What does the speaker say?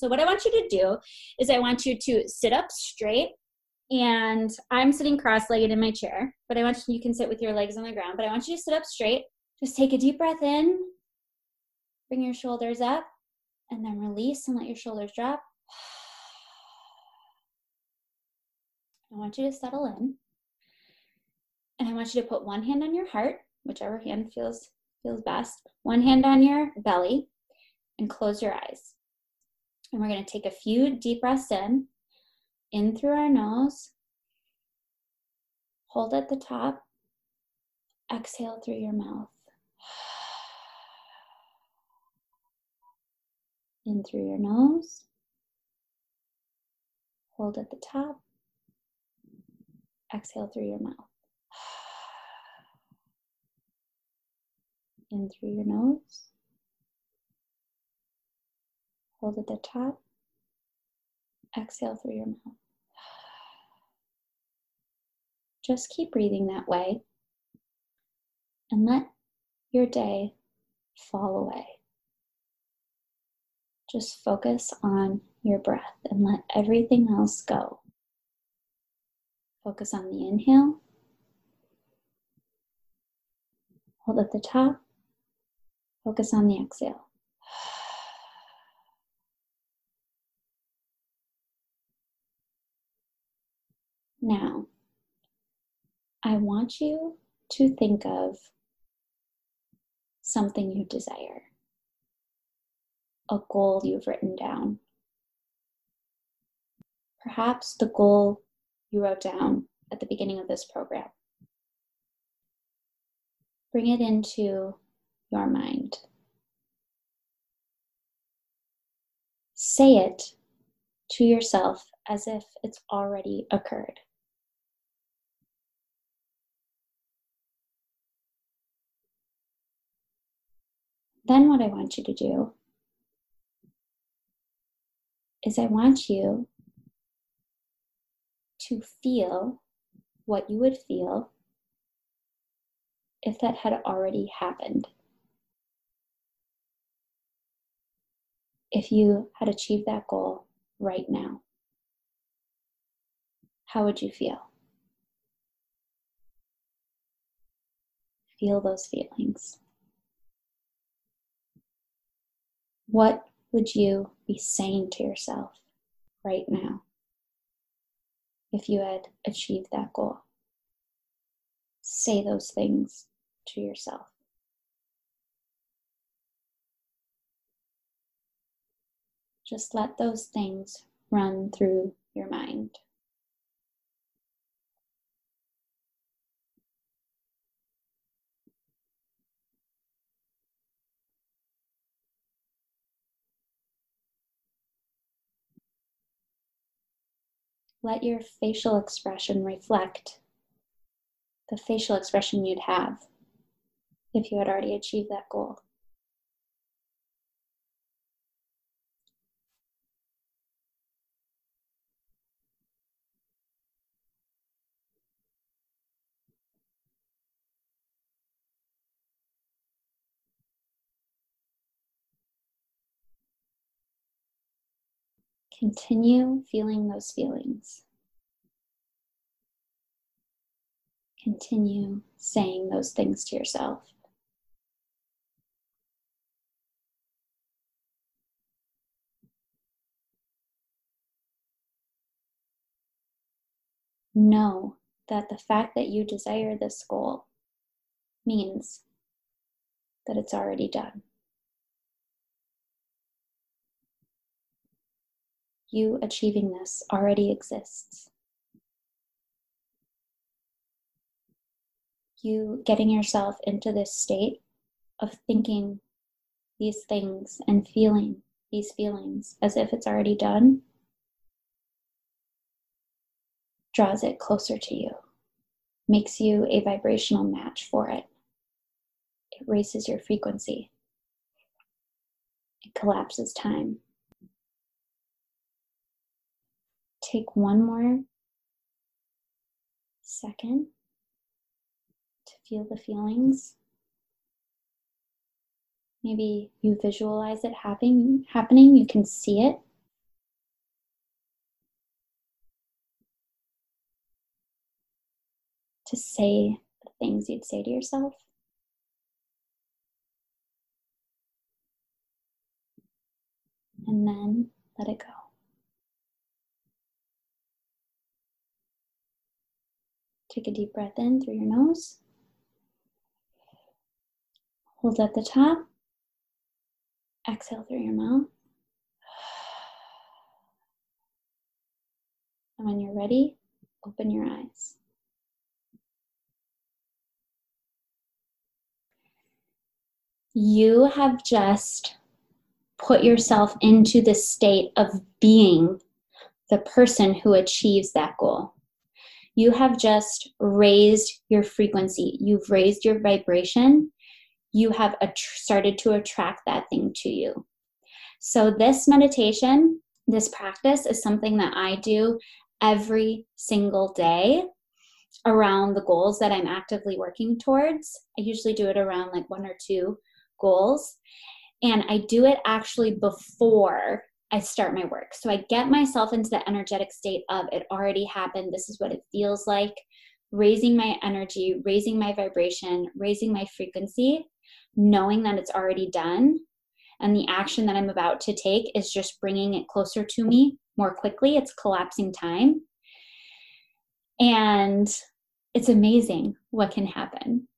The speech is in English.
So, what I want you to do is I want you to sit up straight. And I'm sitting cross legged in my chair, but I want you, you can sit with your legs on the ground, but I want you to sit up straight. Just take a deep breath in, bring your shoulders up, and then release and let your shoulders drop. I want you to settle in. And I want you to put one hand on your heart, whichever hand feels feels best. One hand on your belly and close your eyes. And we're going to take a few deep breaths in, in through our nose. Hold at the top. Exhale through your mouth. In through your nose. Hold at the top. Exhale through your mouth. In through your nose. Hold at the top. Exhale through your mouth. Just keep breathing that way and let your day fall away. Just focus on your breath and let everything else go. Focus on the inhale. Hold at the top. Focus on the exhale. Now, I want you to think of something you desire, a goal you've written down. Perhaps the goal you wrote down at the beginning of this program. Bring it into your mind. Say it to yourself as if it's already occurred. Then, what I want you to do is I want you to feel what you would feel if that had already happened. If you had achieved that goal right now, how would you feel? Feel those feelings. What would you be saying to yourself right now if you had achieved that goal? Say those things to yourself. Just let those things run through your mind. Let your facial expression reflect the facial expression you'd have if you had already achieved that goal. Continue feeling those feelings. Continue saying those things to yourself. Know that the fact that you desire this goal means that it's already done. You achieving this already exists. You getting yourself into this state of thinking these things and feeling these feelings as if it's already done draws it closer to you, makes you a vibrational match for it. It raises your frequency, it collapses time. take one more second to feel the feelings. Maybe you visualize it happening, happening, you can see it. To say the things you'd say to yourself. And then let it go. Take a deep breath in through your nose. Hold at the top. Exhale through your mouth. And when you're ready, open your eyes. You have just put yourself into the state of being the person who achieves that goal. You have just raised your frequency, you've raised your vibration, you have started to attract that thing to you. So, this meditation, this practice is something that I do every single day around the goals that I'm actively working towards. I usually do it around like one or two goals. And I do it actually before I start my work. So I get myself into the energetic state of it already happened. This is what it feels like. Raising my energy, raising my vibration, raising my frequency, knowing that it's already done. And the action that I'm about to take is just bringing it closer to me more quickly. It's collapsing time. And it's amazing what can happen.